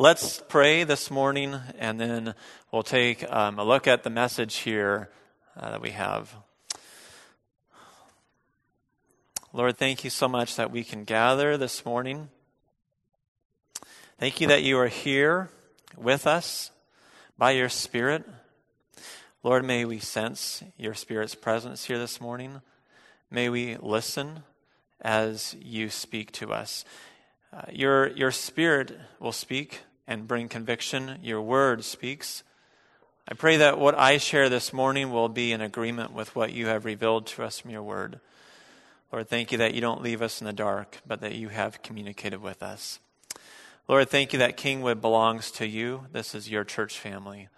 Let's pray this morning, and then we'll take um, a look at the message here uh, that we have. Lord, thank you so much that we can gather this morning. Thank you that you are here with us by your Spirit. Lord, may we sense your Spirit's presence here this morning. May we listen as you speak to us. Uh, your, your Spirit will speak and bring conviction. Your word speaks. I pray that what I share this morning will be in agreement with what you have revealed to us from your word. Lord, thank you that you don't leave us in the dark, but that you have communicated with us. Lord, thank you that Kingwood belongs to you. This is your church family.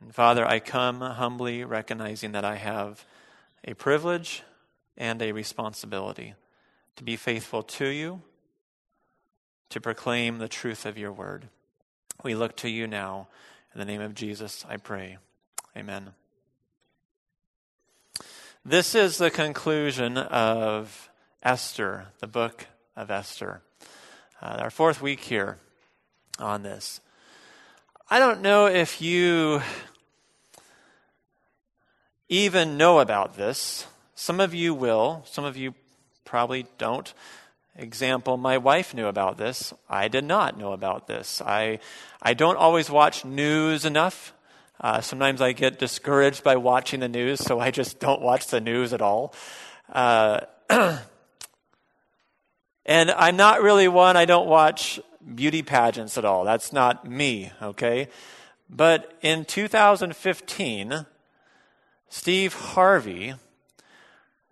And Father, I come humbly recognizing that I have a privilege and a responsibility to be faithful to you, to proclaim the truth of your word. We look to you now. In the name of Jesus, I pray. Amen. This is the conclusion of Esther, the book of Esther. Uh, our fourth week here on this. I don't know if you even know about this. Some of you will, some of you probably don't. Example, my wife knew about this. I did not know about this. I, I don't always watch news enough. Uh, sometimes I get discouraged by watching the news, so I just don't watch the news at all. Uh, and I'm not really one, I don't watch beauty pageants at all. That's not me, okay? But in 2015, Steve Harvey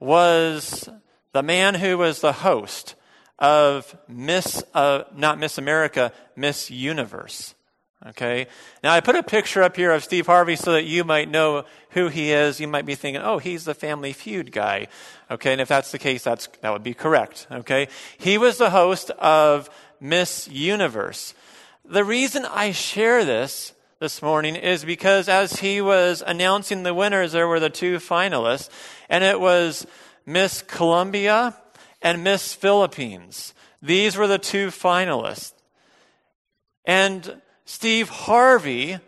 was the man who was the host of Miss, uh, not Miss America, Miss Universe. Okay? Now, I put a picture up here of Steve Harvey so that you might know who he is. You might be thinking, oh, he's the Family Feud guy. Okay? And if that's the case, that's, that would be correct. Okay? He was the host of Miss Universe. The reason I share this this morning is because as he was announcing the winners, there were the two finalists, and it was Miss Colombia and Miss Philippines. These were the two finalists. And Steve Harvey,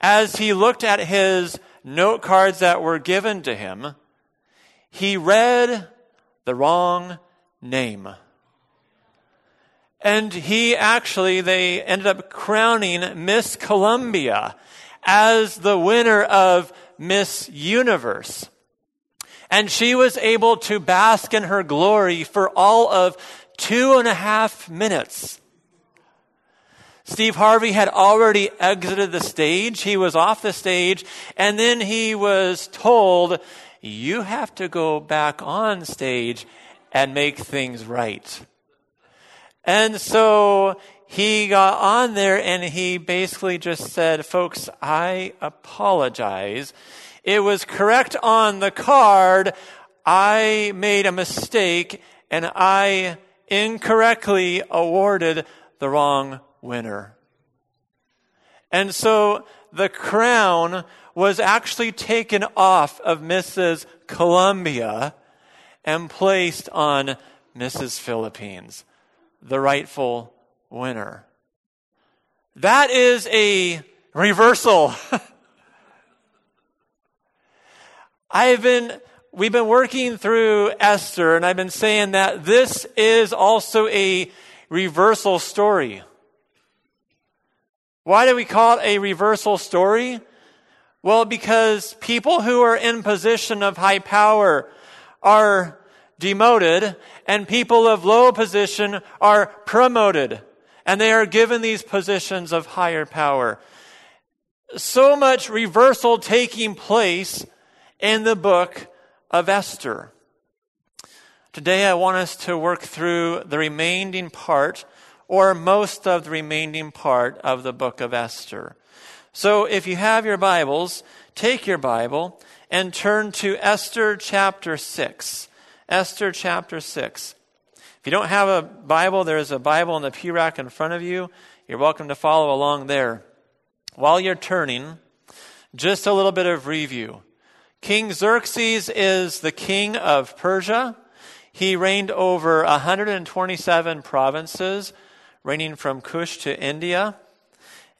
as he looked at his note cards that were given to him, he read the wrong name. And he actually, they ended up crowning Miss Colombia as the winner of Miss Universe. And she was able to bask in her glory for all of two and a half minutes. Steve Harvey had already exited the stage. He was off the stage. And then he was told, you have to go back on stage and make things right. And so he got on there and he basically just said, folks, I apologize. It was correct on the card. I made a mistake and I incorrectly awarded the wrong winner. And so the crown was actually taken off of Mrs. Colombia and placed on Mrs. Philippines, the rightful winner. That is a reversal. I've been, we've been working through Esther, and I've been saying that this is also a reversal story. Why do we call it a reversal story? Well, because people who are in position of high power are demoted, and people of low position are promoted, and they are given these positions of higher power. So much reversal taking place in the book of Esther. Today, I want us to work through the remaining part, or most of the remaining part of the book of Esther. So, if you have your Bibles, take your Bible and turn to Esther chapter 6. Esther chapter 6. If you don't have a Bible, there's a Bible in the pew rack in front of you. You're welcome to follow along there. While you're turning, just a little bit of review. King Xerxes is the king of Persia. He reigned over 127 provinces, reigning from Kush to India.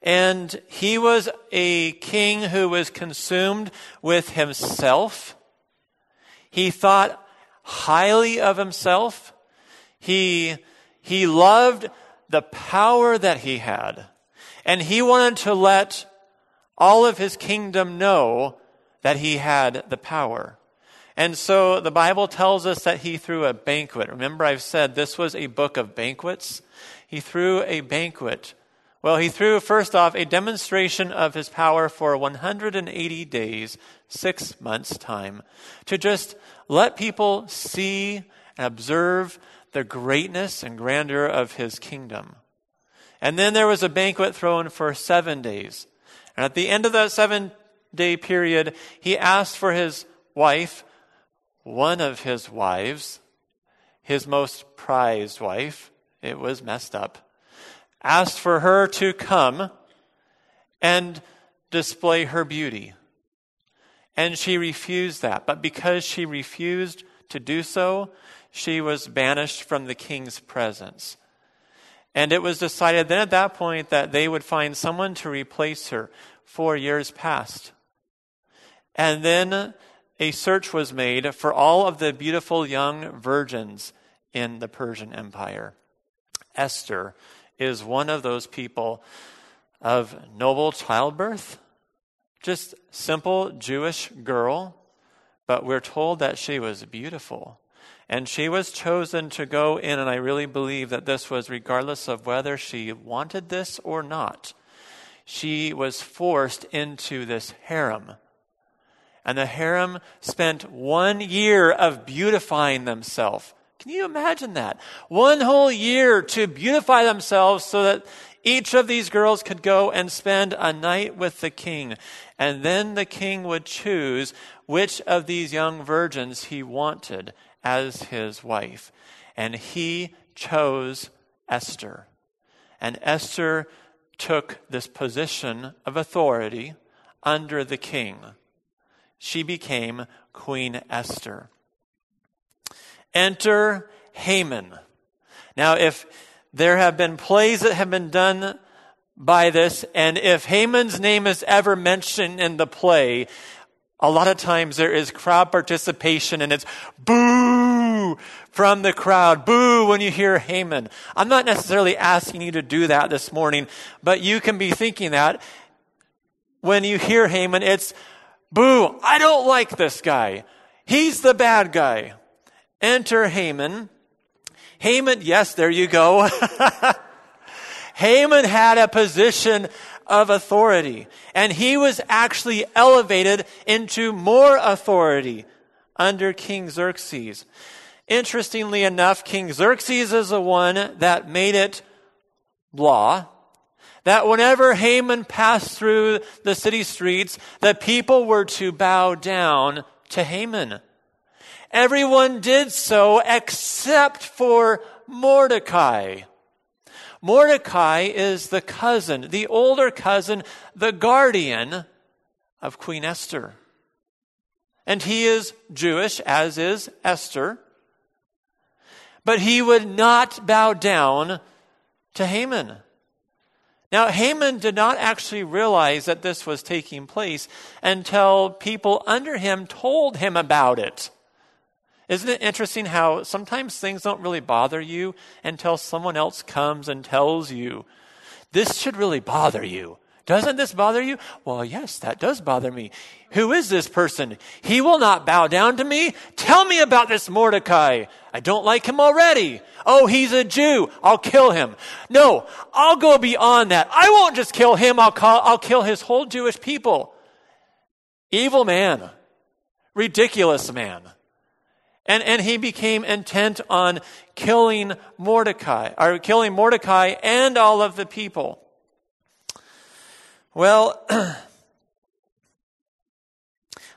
And he was a king who was consumed with himself. He thought highly of himself. He, he loved the power that he had. And he wanted to let all of his kingdom know that he had the power. And so the Bible tells us that he threw a banquet. Remember, I've said this was a book of banquets. He threw a banquet. Well, he threw, first off, a demonstration of his power for 180 days, six months' time, to just let people see and observe the greatness and grandeur of his kingdom. And then there was a banquet thrown for seven days. And at the end of that seven day period, he asked for his wife, one of his wives, his most prized wife, it was messed up, asked for her to come and display her beauty. And she refused that. But because she refused to do so, she was banished from the king's presence. And it was decided then at that point that they would find someone to replace her. Four years passed. And then a search was made for all of the beautiful young virgins in the Persian Empire. Esther is one of those people of noble childbirth, just simple Jewish girl, but we're told that she was beautiful. And she was chosen to go in, and I really believe that this was regardless of whether she wanted this or not. She was forced into this harem. And the harem spent one year of beautifying themselves. Can you imagine that? One whole year to beautify themselves so that each of these girls could go and spend a night with the king. And then the king would choose which of these young virgins he wanted as his wife. And he chose Esther. And Esther took this position of authority under the king. She became Queen Esther. Enter Haman. Now, if there have been plays that have been done by this, and if Haman's name is ever mentioned in the play, a lot of times there is crowd participation and it's boo from the crowd. Boo when you hear Haman. I'm not necessarily asking you to do that this morning, but you can be thinking that when you hear Haman, it's boo. I don't like this guy. He's the bad guy. Enter Haman. Haman, yes, there you go. Haman had a position of authority. And he was actually elevated into more authority under King Xerxes. Interestingly enough, King Xerxes is the one that made it law that whenever Haman passed through the city streets, the people were to bow down to Haman. Everyone did so except for Mordecai. Mordecai is the cousin, the older cousin, the guardian of Queen Esther. And he is Jewish, as is Esther. But he would not bow down to Haman. Now, Haman did not actually realize that this was taking place until people under him told him about it. Isn't it interesting how sometimes things don't really bother you until someone else comes and tells you, this should really bother you? Doesn't this bother you? Well, yes, that does bother me. Who is this person? He will not bow down to me. Tell me about this Mordecai. I don't like him already. Oh, he's a Jew. I'll kill him. No, I'll go beyond that. I won't just kill him. I'll, call, I'll kill his whole Jewish people. Evil man. Ridiculous man. And, and he became intent on killing Mordecai, or killing Mordecai and all of the people. Well,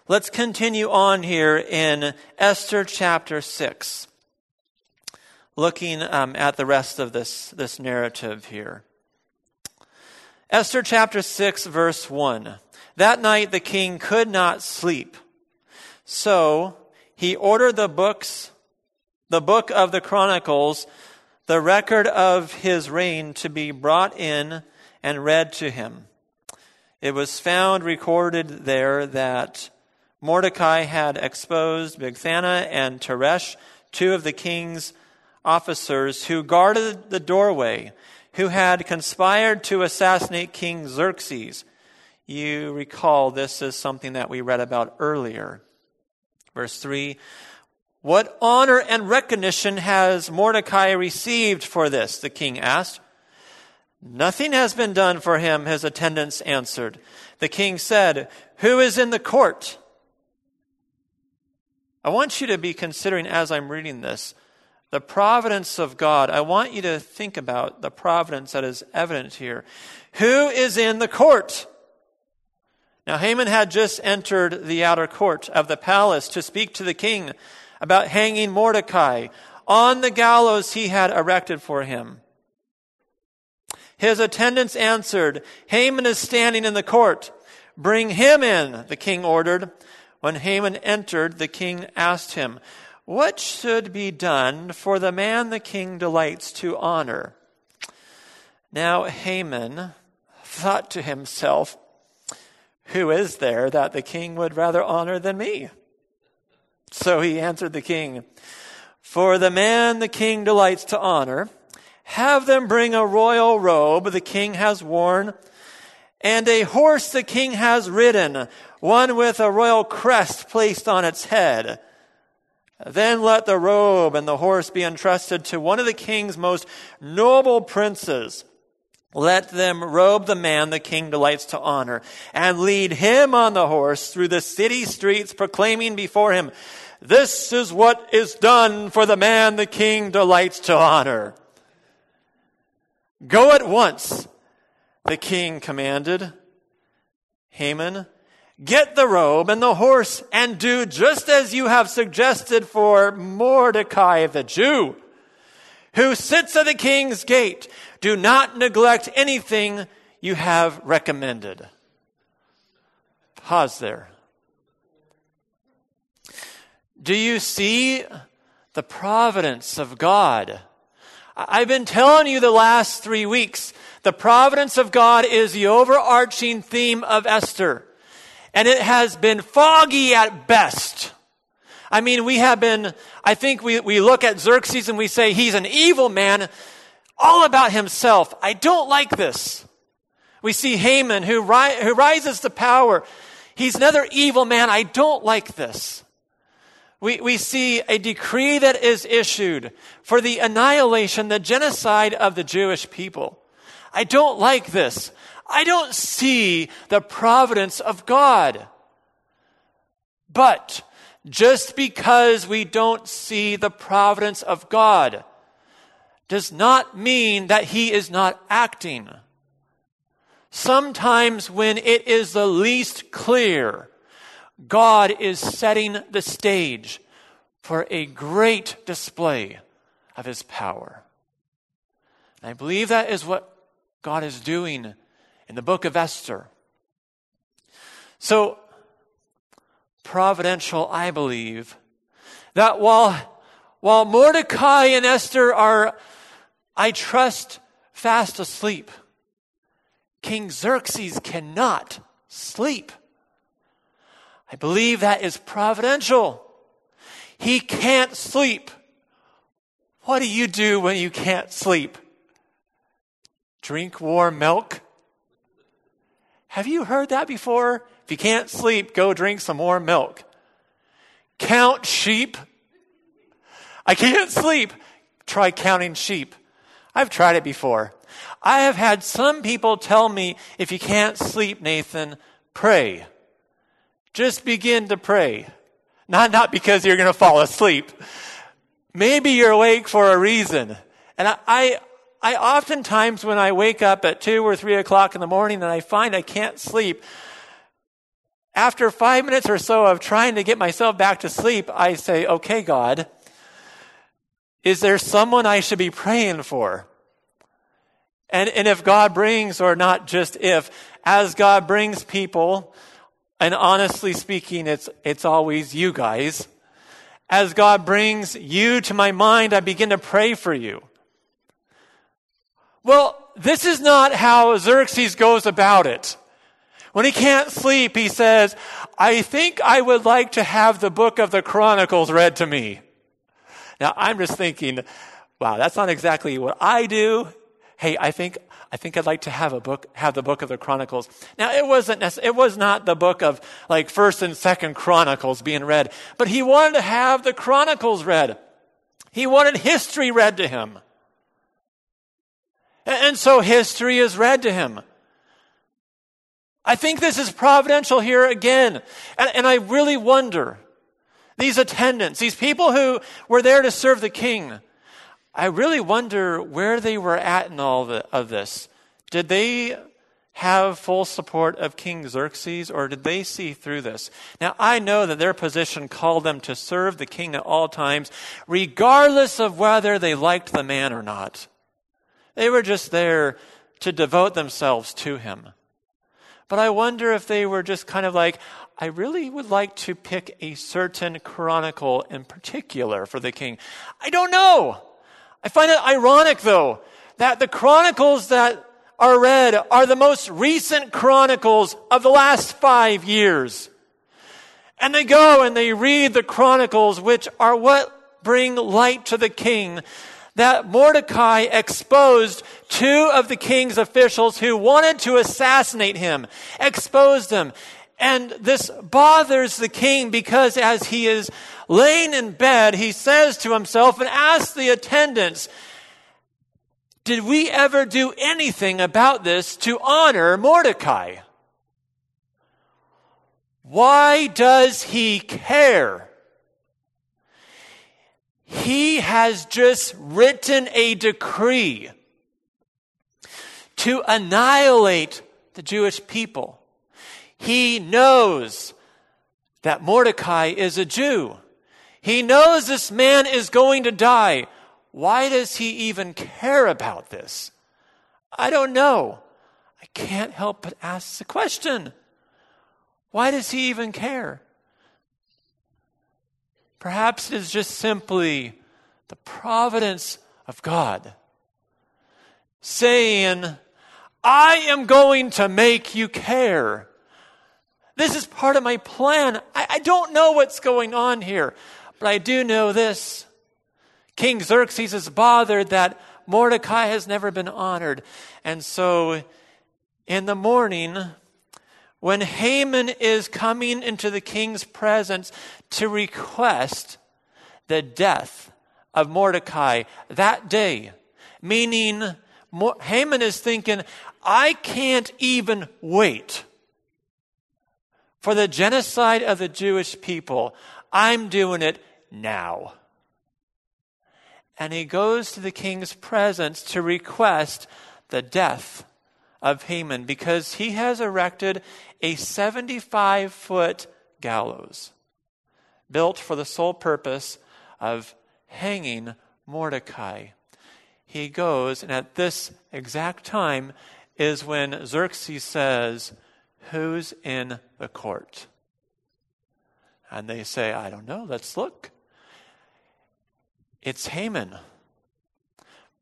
let's continue on here in Esther chapter 6, looking um, at the rest of this, this narrative here. Esther chapter 6, verse 1. That night the king could not sleep. So he ordered the books, the book of the Chronicles, the record of his reign to be brought in, and read to him. It was found recorded there that Mordecai had exposed Bigthana and Teresh, two of the king's officers who guarded the doorway, who had conspired to assassinate King Xerxes. You recall this is something that we read about earlier. Verse 3 What honor and recognition has Mordecai received for this? The king asked. Nothing has been done for him, his attendants answered. The king said, Who is in the court? I want you to be considering as I'm reading this the providence of God. I want you to think about the providence that is evident here. Who is in the court? Now, Haman had just entered the outer court of the palace to speak to the king about hanging Mordecai on the gallows he had erected for him. His attendants answered, Haman is standing in the court. Bring him in, the king ordered. When Haman entered, the king asked him, What should be done for the man the king delights to honor? Now Haman thought to himself, Who is there that the king would rather honor than me? So he answered the king, For the man the king delights to honor, have them bring a royal robe the king has worn, and a horse the king has ridden, one with a royal crest placed on its head. Then let the robe and the horse be entrusted to one of the king's most noble princes. Let them robe the man the king delights to honor and lead him on the horse through the city streets proclaiming before him, this is what is done for the man the king delights to honor. Go at once, the king commanded. Haman, get the robe and the horse and do just as you have suggested for Mordecai the Jew, who sits at the king's gate. Do not neglect anything you have recommended. Pause there. Do you see the providence of God? I've been telling you the last three weeks, the providence of God is the overarching theme of Esther. And it has been foggy at best. I mean, we have been, I think we, we look at Xerxes and we say he's an evil man, all about himself. I don't like this. We see Haman who, ri- who rises to power. He's another evil man. I don't like this we, we see a decree that is issued for the annihilation, the genocide of the Jewish people. I don't like this. I don't see the providence of God. But just because we don't see the providence of God does not mean that He is not acting. Sometimes when it is the least clear, God is setting the stage for a great display of his power. And I believe that is what God is doing in the book of Esther. So, providential, I believe, that while, while Mordecai and Esther are, I trust, fast asleep, King Xerxes cannot sleep. I believe that is providential. He can't sleep. What do you do when you can't sleep? Drink warm milk? Have you heard that before? If you can't sleep, go drink some warm milk. Count sheep? I can't sleep. Try counting sheep. I've tried it before. I have had some people tell me, if you can't sleep, Nathan, pray. Just begin to pray. Not, not because you're going to fall asleep. Maybe you're awake for a reason. And I, I, I oftentimes, when I wake up at two or three o'clock in the morning and I find I can't sleep, after five minutes or so of trying to get myself back to sleep, I say, okay, God, is there someone I should be praying for? And, and if God brings, or not just if, as God brings people and honestly speaking, it's, it's always you guys. As God brings you to my mind, I begin to pray for you. Well, this is not how Xerxes goes about it. When he can't sleep, he says, I think I would like to have the book of the Chronicles read to me. Now, I'm just thinking, wow, that's not exactly what I do. Hey, I think I think I'd like to have a book, have the book of the Chronicles. Now, it wasn't, it was not the book of like First and Second Chronicles being read, but he wanted to have the Chronicles read. He wanted history read to him. And so history is read to him. I think this is providential here again. And, and, I really wonder, these attendants, these people who were there to serve the king, I really wonder where they were at in all of this. Did they have full support of King Xerxes, or did they see through this? Now, I know that their position called them to serve the king at all times, regardless of whether they liked the man or not. They were just there to devote themselves to him. But I wonder if they were just kind of like, I really would like to pick a certain chronicle in particular for the king. I don't know. I find it ironic, though, that the chronicles that are read are the most recent chronicles of the last five years. And they go and they read the chronicles, which are what bring light to the king. That Mordecai exposed two of the king's officials who wanted to assassinate him, exposed them. And this bothers the king because as he is laying in bed, he says to himself and asks the attendants, Did we ever do anything about this to honor Mordecai? Why does he care? He has just written a decree to annihilate the Jewish people. He knows that Mordecai is a Jew. He knows this man is going to die. Why does he even care about this? I don't know. I can't help but ask the question. Why does he even care? Perhaps it is just simply the providence of God saying, I am going to make you care. This is part of my plan. I, I don't know what's going on here. But I do know this King Xerxes is bothered that Mordecai has never been honored. And so in the morning, when Haman is coming into the king's presence to request the death of Mordecai that day, meaning Haman is thinking, I can't even wait for the genocide of the Jewish people. I'm doing it now. And he goes to the king's presence to request the death of Haman because he has erected a 75 foot gallows built for the sole purpose of hanging Mordecai. He goes, and at this exact time is when Xerxes says, Who's in the court? And they say, I don't know, let's look. It's Haman.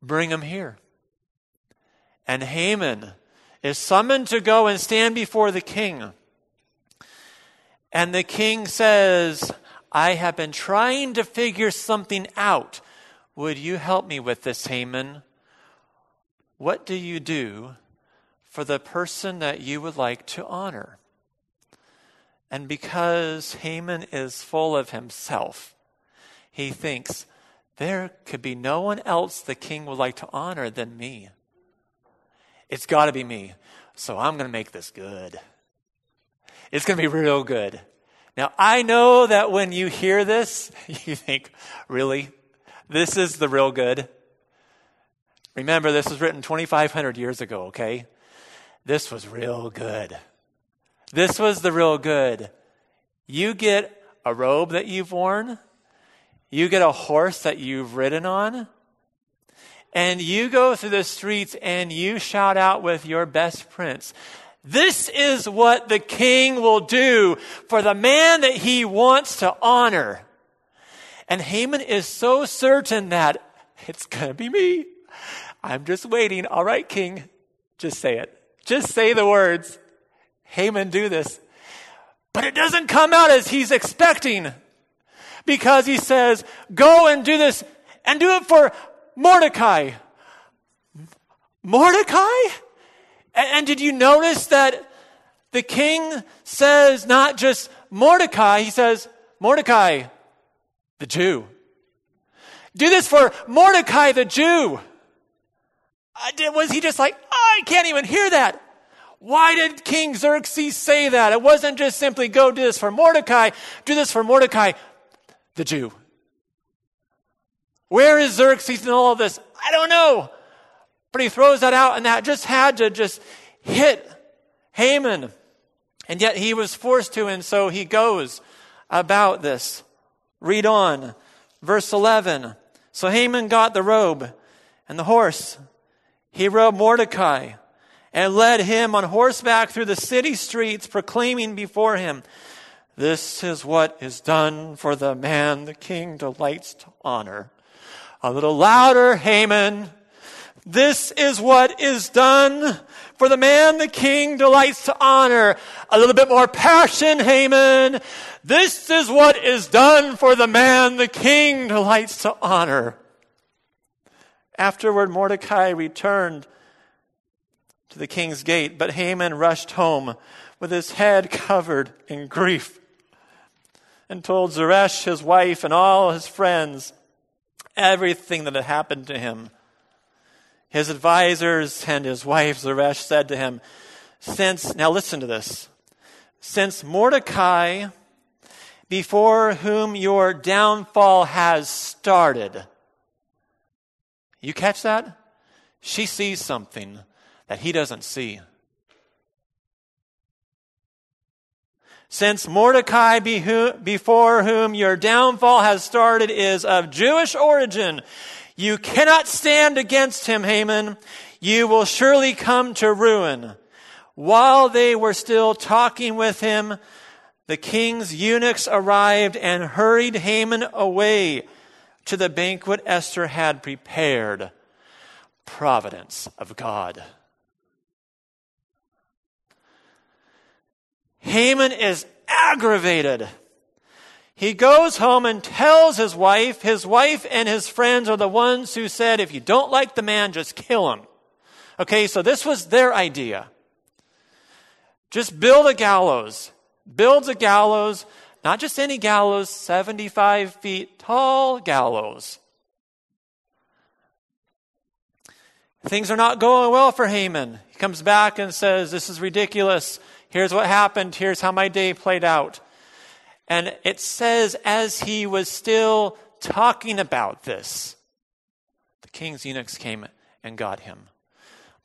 Bring him here. And Haman is summoned to go and stand before the king. And the king says, I have been trying to figure something out. Would you help me with this, Haman? What do you do for the person that you would like to honor? And because Haman is full of himself, he thinks, there could be no one else the king would like to honor than me. It's got to be me. So I'm going to make this good. It's going to be real good. Now, I know that when you hear this, you think, really? This is the real good? Remember, this was written 2,500 years ago, okay? This was real good. This was the real good. You get a robe that you've worn, you get a horse that you've ridden on, and you go through the streets and you shout out with your best prince. This is what the king will do for the man that he wants to honor. And Haman is so certain that it's going to be me. I'm just waiting. All right, king. Just say it. Just say the words. Haman, do this. But it doesn't come out as he's expecting because he says, Go and do this and do it for Mordecai. Mordecai? And, did you notice that the king says not just Mordecai, he says, Mordecai, the Jew. Do this for Mordecai, the Jew. Uh, did, Was he just like, oh, I can't even hear that? Why did King Xerxes say that? It wasn't just simply go do this for Mordecai, do this for Mordecai, the Jew. Where is Xerxes in all of this? I don't know. But he throws that out, and that just had to just hit Haman. And yet he was forced to, and so he goes about this. Read on. Verse 11. So Haman got the robe and the horse. He rode Mordecai and led him on horseback through the city streets, proclaiming before him, This is what is done for the man the king delights to honor. A little louder, Haman. This is what is done for the man the king delights to honor. A little bit more passion, Haman. This is what is done for the man the king delights to honor. Afterward, Mordecai returned to the king's gate, but Haman rushed home with his head covered in grief and told Zeresh, his wife, and all his friends everything that had happened to him. His advisors and his wife Zeresh said to him, Since, now listen to this, since Mordecai, before whom your downfall has started, you catch that? She sees something that he doesn't see. Since Mordecai, before whom your downfall has started, is of Jewish origin, you cannot stand against him, Haman. You will surely come to ruin. While they were still talking with him, the king's eunuchs arrived and hurried Haman away to the banquet Esther had prepared. Providence of God. Haman is aggravated. He goes home and tells his wife, his wife and his friends are the ones who said, if you don't like the man, just kill him. Okay, so this was their idea. Just build a gallows. Builds a gallows, not just any gallows, 75 feet tall gallows. Things are not going well for Haman. He comes back and says, This is ridiculous. Here's what happened. Here's how my day played out. And it says, as he was still talking about this, the king's eunuchs came and got him,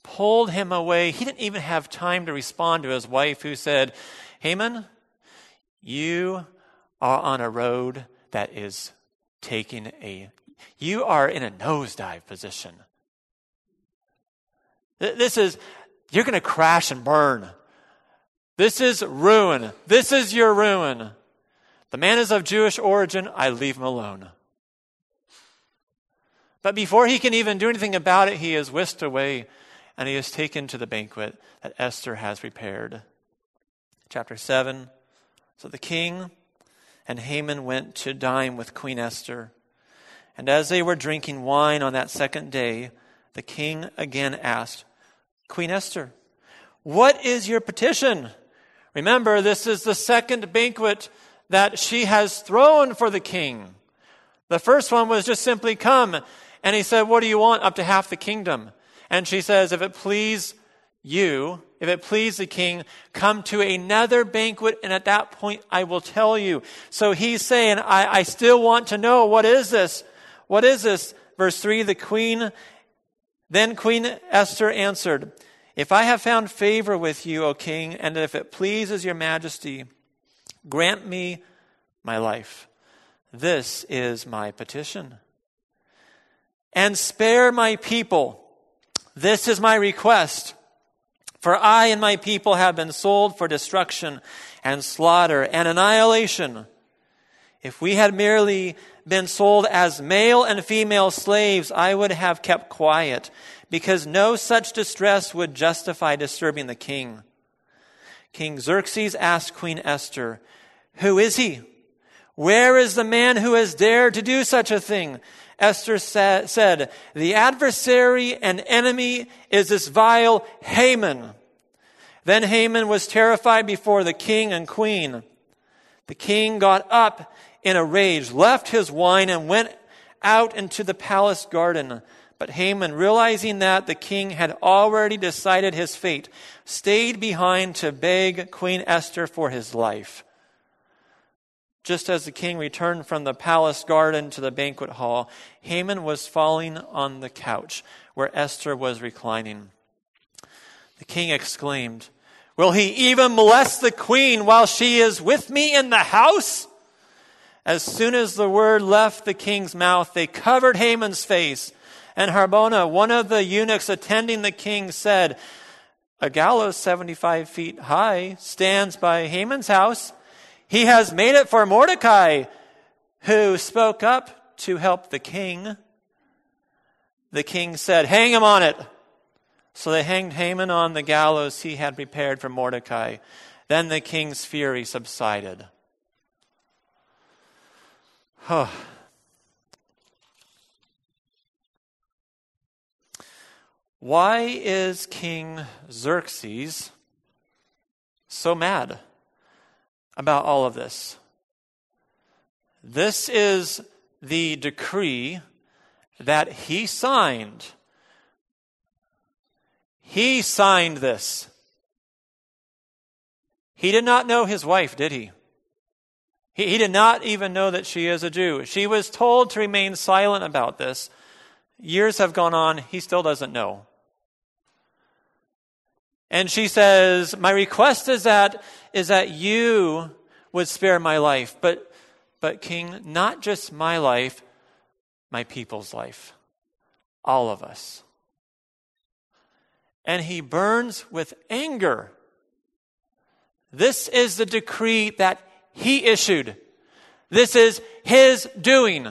pulled him away. He didn't even have time to respond to his wife, who said, Haman, you are on a road that is taking a, you are in a nosedive position. This is, you're going to crash and burn. This is ruin. This is your ruin. The man is of Jewish origin. I leave him alone. But before he can even do anything about it, he is whisked away and he is taken to the banquet that Esther has prepared. Chapter 7. So the king and Haman went to dine with Queen Esther. And as they were drinking wine on that second day, the king again asked, Queen Esther, what is your petition? Remember, this is the second banquet that she has thrown for the king. The first one was just simply come. And he said, What do you want? Up to half the kingdom. And she says, If it please you, if it please the king, come to another banquet, and at that point I will tell you. So he's saying, I, I still want to know what is this? What is this? Verse 3 The queen, then Queen Esther answered, if I have found favor with you, O king, and if it pleases your majesty, grant me my life. This is my petition. And spare my people. This is my request. For I and my people have been sold for destruction and slaughter and annihilation. If we had merely been sold as male and female slaves, I would have kept quiet because no such distress would justify disturbing the king. King Xerxes asked Queen Esther, Who is he? Where is the man who has dared to do such a thing? Esther sa- said, The adversary and enemy is this vile Haman. Then Haman was terrified before the king and queen. The king got up in a rage, left his wine, and went out into the palace garden. But Haman, realizing that the king had already decided his fate, stayed behind to beg Queen Esther for his life. Just as the king returned from the palace garden to the banquet hall, Haman was falling on the couch where Esther was reclining. The king exclaimed, Will he even molest the queen while she is with me in the house? As soon as the word left the king's mouth, they covered Haman's face. And Harbona, one of the eunuchs attending the king, said, A gallows 75 feet high stands by Haman's house he has made it for Mordecai, who spoke up to help the king. The king said, Hang him on it. So they hanged Haman on the gallows he had prepared for Mordecai. Then the king's fury subsided. Oh. Why is King Xerxes so mad? About all of this. This is the decree that he signed. He signed this. He did not know his wife, did he? he? He did not even know that she is a Jew. She was told to remain silent about this. Years have gone on, he still doesn't know. And she says, My request is that, is that you would spare my life. But, but King, not just my life, my people's life. All of us. And he burns with anger. This is the decree that he issued. This is his doing.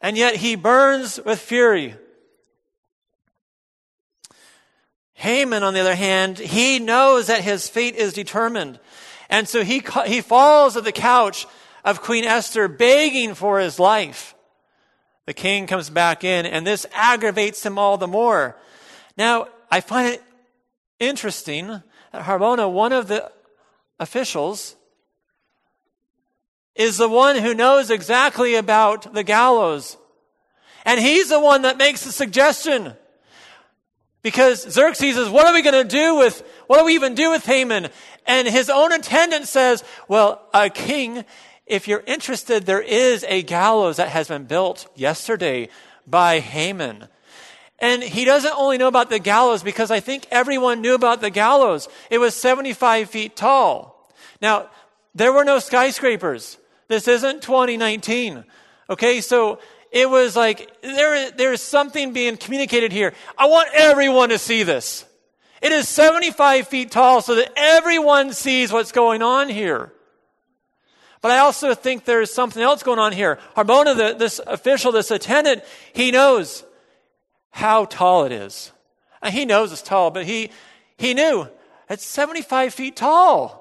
And yet he burns with fury. Haman, on the other hand, he knows that his fate is determined. And so he, he falls at the couch of Queen Esther begging for his life. The king comes back in, and this aggravates him all the more. Now, I find it interesting that Harbona, one of the officials, is the one who knows exactly about the gallows. And he's the one that makes the suggestion. Because Xerxes says, what are we going to do with, what do we even do with Haman? And his own attendant says, well, a king, if you're interested, there is a gallows that has been built yesterday by Haman. And he doesn't only know about the gallows because I think everyone knew about the gallows. It was 75 feet tall. Now, there were no skyscrapers. This isn't 2019. Okay, so it was like, there, there's something being communicated here. I want everyone to see this. It is 75 feet tall so that everyone sees what's going on here. But I also think there's something else going on here. Harbona, the, this official, this attendant, he knows how tall it is. Uh, he knows it's tall, but he, he knew it's 75 feet tall.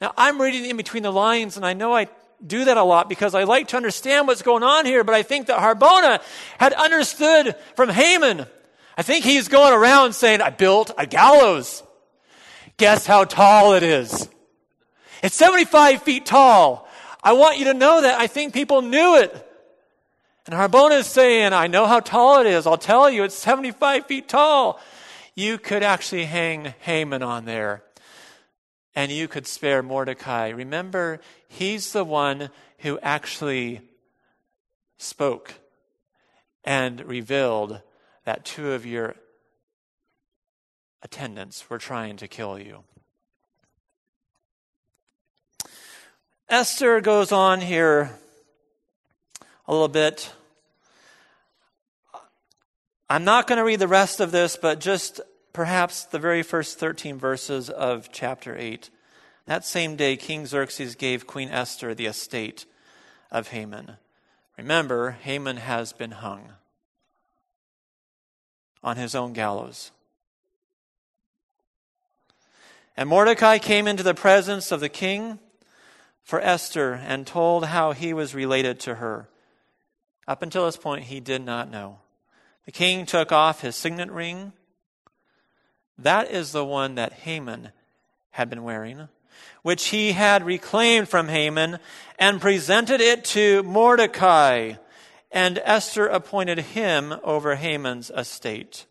Now, I'm reading in between the lines, and I know I do that a lot because I like to understand what's going on here, but I think that Harbona had understood from Haman. I think he's going around saying, I built a gallows. Guess how tall it is? It's 75 feet tall. I want you to know that. I think people knew it. And Harbona is saying, I know how tall it is. I'll tell you, it's 75 feet tall. You could actually hang Haman on there and you could spare Mordecai. Remember, he's the one who actually spoke and revealed that two of your attendants were trying to kill you. Esther goes on here a little bit. I'm not going to read the rest of this, but just perhaps the very first 13 verses of chapter 8. That same day, King Xerxes gave Queen Esther the estate of Haman. Remember, Haman has been hung. on his own gallows. And Mordecai came into the presence of the king for Esther and told how he was related to her. Up until this point, he did not know. The king took off his signet ring. That is the one that Haman had been wearing, which he had reclaimed from Haman and presented it to Mordecai. And Esther appointed him over Haman's estate.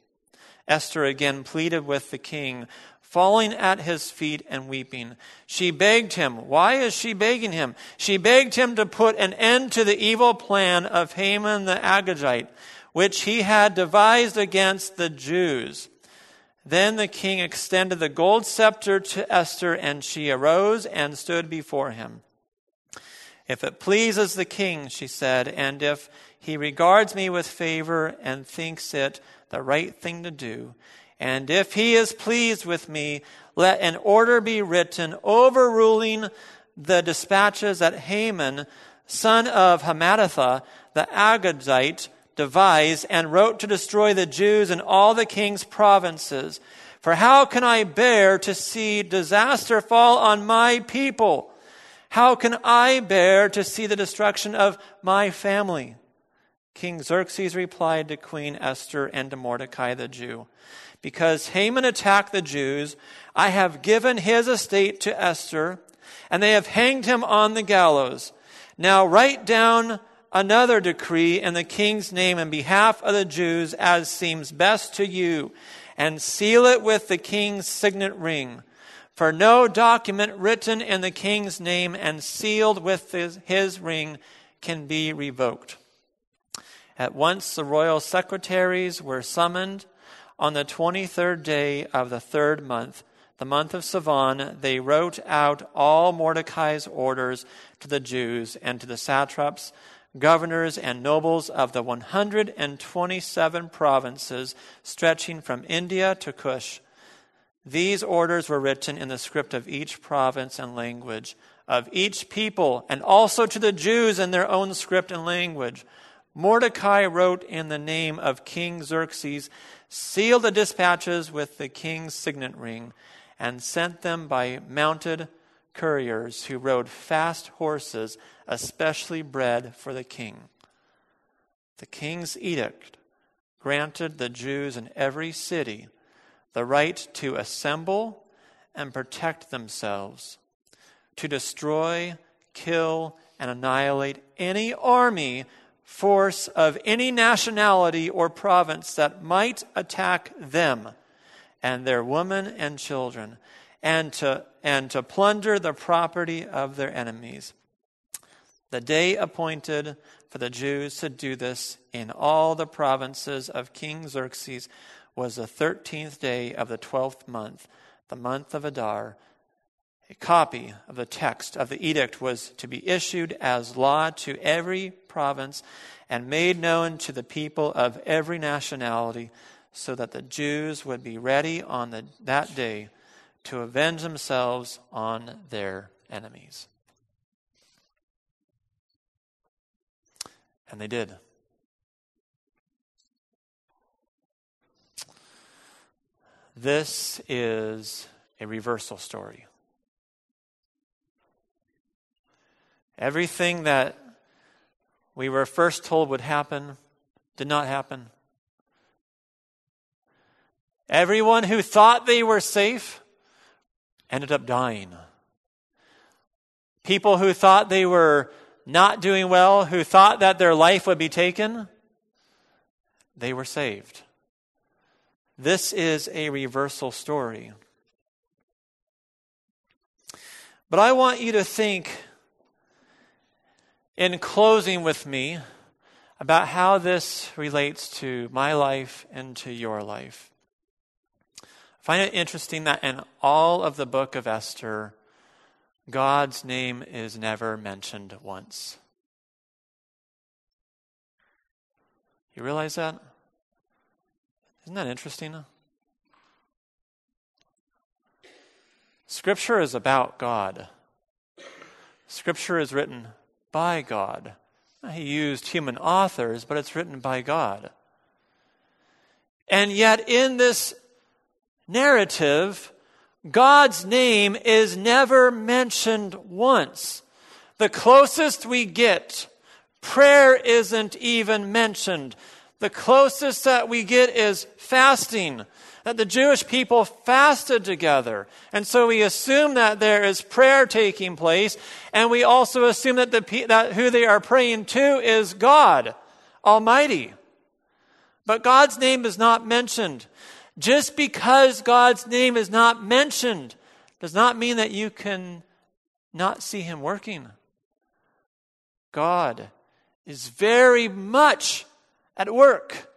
Esther again pleaded with the king falling at his feet and weeping. She begged him. Why is she begging him? She begged him to put an end to the evil plan of Haman the Agagite, which he had devised against the Jews. Then the king extended the gold scepter to Esther, and she arose and stood before him. If it pleases the king, she said, and if he regards me with favor and thinks it the right thing to do, and if he is pleased with me, let an order be written overruling the dispatches that Haman, son of Hammedatha, the Agagite, devised and wrote to destroy the Jews in all the king's provinces. For how can I bear to see disaster fall on my people? How can I bear to see the destruction of my family? King Xerxes replied to Queen Esther and to Mordecai the Jew because Haman attacked the Jews, I have given his estate to Esther, and they have hanged him on the gallows. Now write down another decree in the king's name in behalf of the Jews as seems best to you, and seal it with the king's signet ring. For no document written in the king's name and sealed with his, his ring can be revoked. At once the royal secretaries were summoned on the 23rd day of the third month, the month of Sivan, they wrote out all Mordecai's orders to the Jews and to the satraps, governors, and nobles of the 127 provinces stretching from India to Cush. These orders were written in the script of each province and language, of each people, and also to the Jews in their own script and language. Mordecai wrote in the name of King Xerxes sealed the dispatches with the king's signet ring, and sent them by mounted couriers who rode fast horses, especially bred for the king. The king's edict granted the Jews in every city the right to assemble and protect themselves, to destroy, kill, and annihilate any army force of any nationality or province that might attack them and their women and children, and to, and to plunder the property of their enemies. The day appointed for the Jews to do this in all the provinces of King Xerxes was the thirteenth day of the twelfth month, the month of Adar. A copy of the text of the edict was to be issued as law to every province and made known to the people of every nationality, so that the Jews would be ready on the, that day to avenge themselves on their enemies. And they did. This is a reversal story. Everything that we were first told would happen did not happen. Everyone who thought they were safe ended up dying. People who thought they were not doing well, who thought that their life would be taken, they were saved. This is a reversal story. But I want you to think in closing with me about how this relates to my life and to your life. Find it interesting that in all of the book of Esther, God's name is never mentioned once. You realize that? Isn't that interesting? Scripture is about God. Scripture is written by God. He used human authors, but it's written by God. And yet, in this narrative, God's name is never mentioned once. The closest we get, prayer isn't even mentioned. The closest that we get is fasting. That the Jewish people fasted together. And so we assume that there is prayer taking place. And we also assume that, the, that who they are praying to is God Almighty. But God's name is not mentioned. Just because God's name is not mentioned does not mean that you can not see Him working. God is very much at work,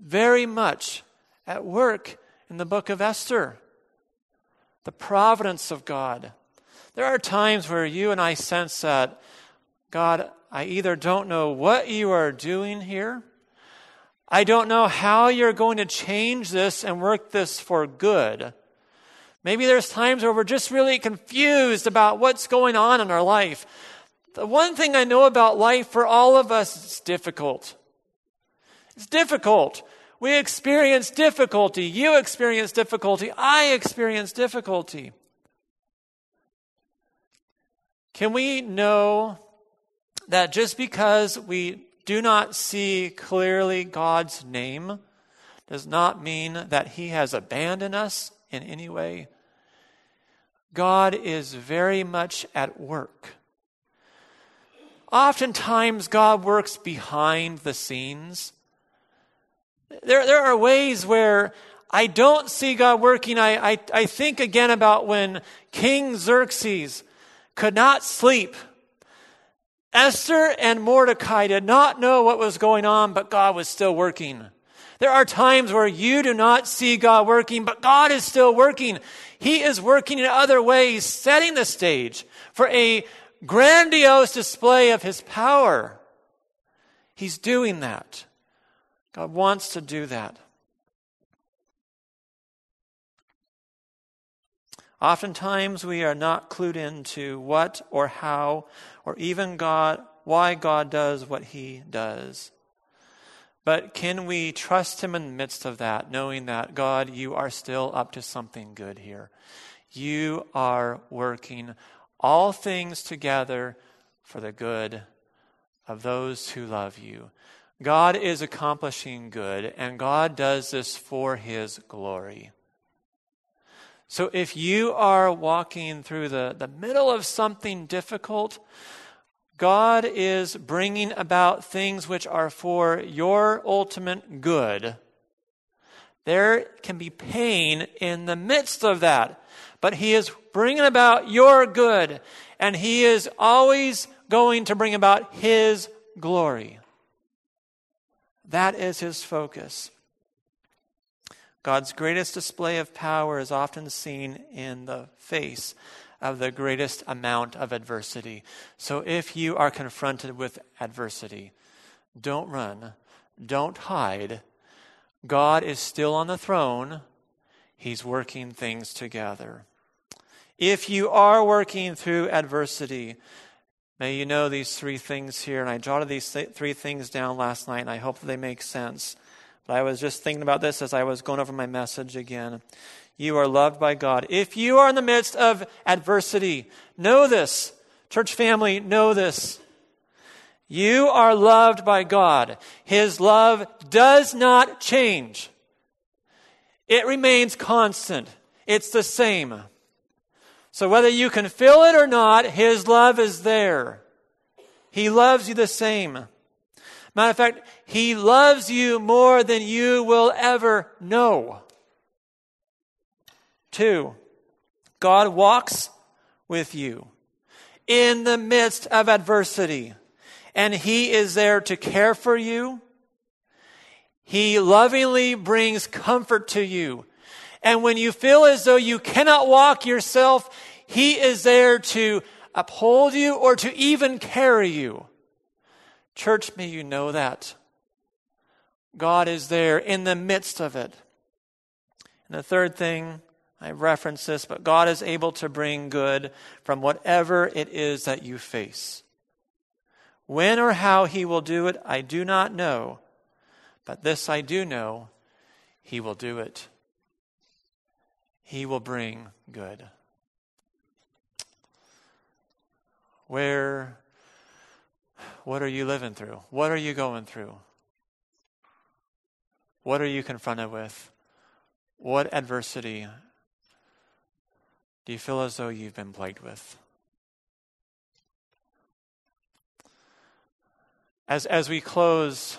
very much at work in the book of Esther. The providence of God. There are times where you and I sense that, God, I either don't know what you are doing here I don't know how you're going to change this and work this for good. Maybe there's times where we're just really confused about what's going on in our life. The one thing I know about life for all of us is difficult. It's difficult. We experience difficulty. You experience difficulty. I experience difficulty. Can we know that just because we do not see clearly God's name does not mean that He has abandoned us in any way. God is very much at work. Oftentimes, God works behind the scenes. There, there are ways where I don't see God working. I, I, I think again about when King Xerxes could not sleep Esther and Mordecai did not know what was going on, but God was still working. There are times where you do not see God working, but God is still working. He is working in other ways, setting the stage for a grandiose display of His power. He's doing that. God wants to do that. Oftentimes we are not clued into what or how or even God why God does what he does. But can we trust him in the midst of that, knowing that God, you are still up to something good here? You are working all things together for the good of those who love you. God is accomplishing good, and God does this for his glory. So if you are walking through the, the middle of something difficult, God is bringing about things which are for your ultimate good. There can be pain in the midst of that, but He is bringing about your good, and He is always going to bring about His glory. That is His focus. God's greatest display of power is often seen in the face of the greatest amount of adversity. So if you are confronted with adversity, don't run, don't hide. God is still on the throne, He's working things together. If you are working through adversity, may you know these three things here. And I jotted these three things down last night, and I hope they make sense. But I was just thinking about this as I was going over my message again. You are loved by God. If you are in the midst of adversity, know this. Church family, know this. You are loved by God. His love does not change. It remains constant. It's the same. So whether you can feel it or not, His love is there. He loves you the same. Matter of fact, He loves you more than you will ever know. Two, God walks with you in the midst of adversity, and He is there to care for you. He lovingly brings comfort to you. And when you feel as though you cannot walk yourself, He is there to uphold you or to even carry you. Church, may you know that. God is there in the midst of it. And the third thing, I reference this, but God is able to bring good from whatever it is that you face. When or how He will do it, I do not know. But this I do know He will do it. He will bring good. Where, what are you living through? What are you going through? What are you confronted with? What adversity do you feel as though you've been plagued with? As, as we close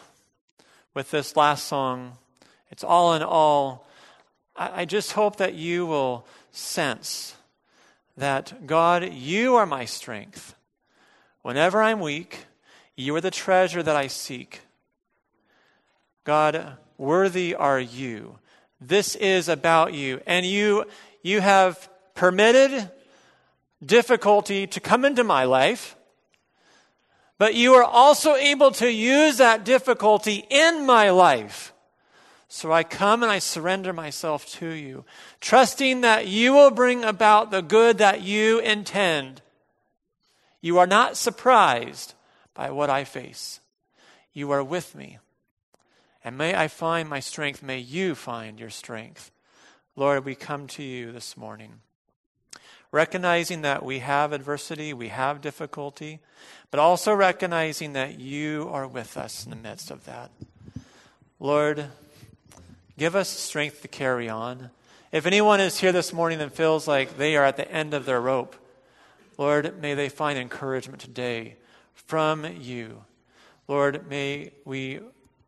with this last song, it's all in all. I, I just hope that you will sense that God, you are my strength. Whenever I'm weak, you are the treasure that I seek. God, worthy are you. This is about you. And you, you have permitted difficulty to come into my life, but you are also able to use that difficulty in my life. So I come and I surrender myself to you, trusting that you will bring about the good that you intend. You are not surprised by what I face. You are with me. And may I find my strength. May you find your strength. Lord, we come to you this morning, recognizing that we have adversity, we have difficulty, but also recognizing that you are with us in the midst of that. Lord, give us strength to carry on. If anyone is here this morning that feels like they are at the end of their rope, Lord, may they find encouragement today from you. Lord, may we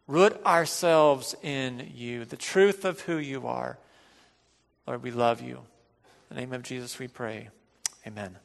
root ourselves in you, the truth of who you are. Lord, we love you. In the name of Jesus we pray. Amen.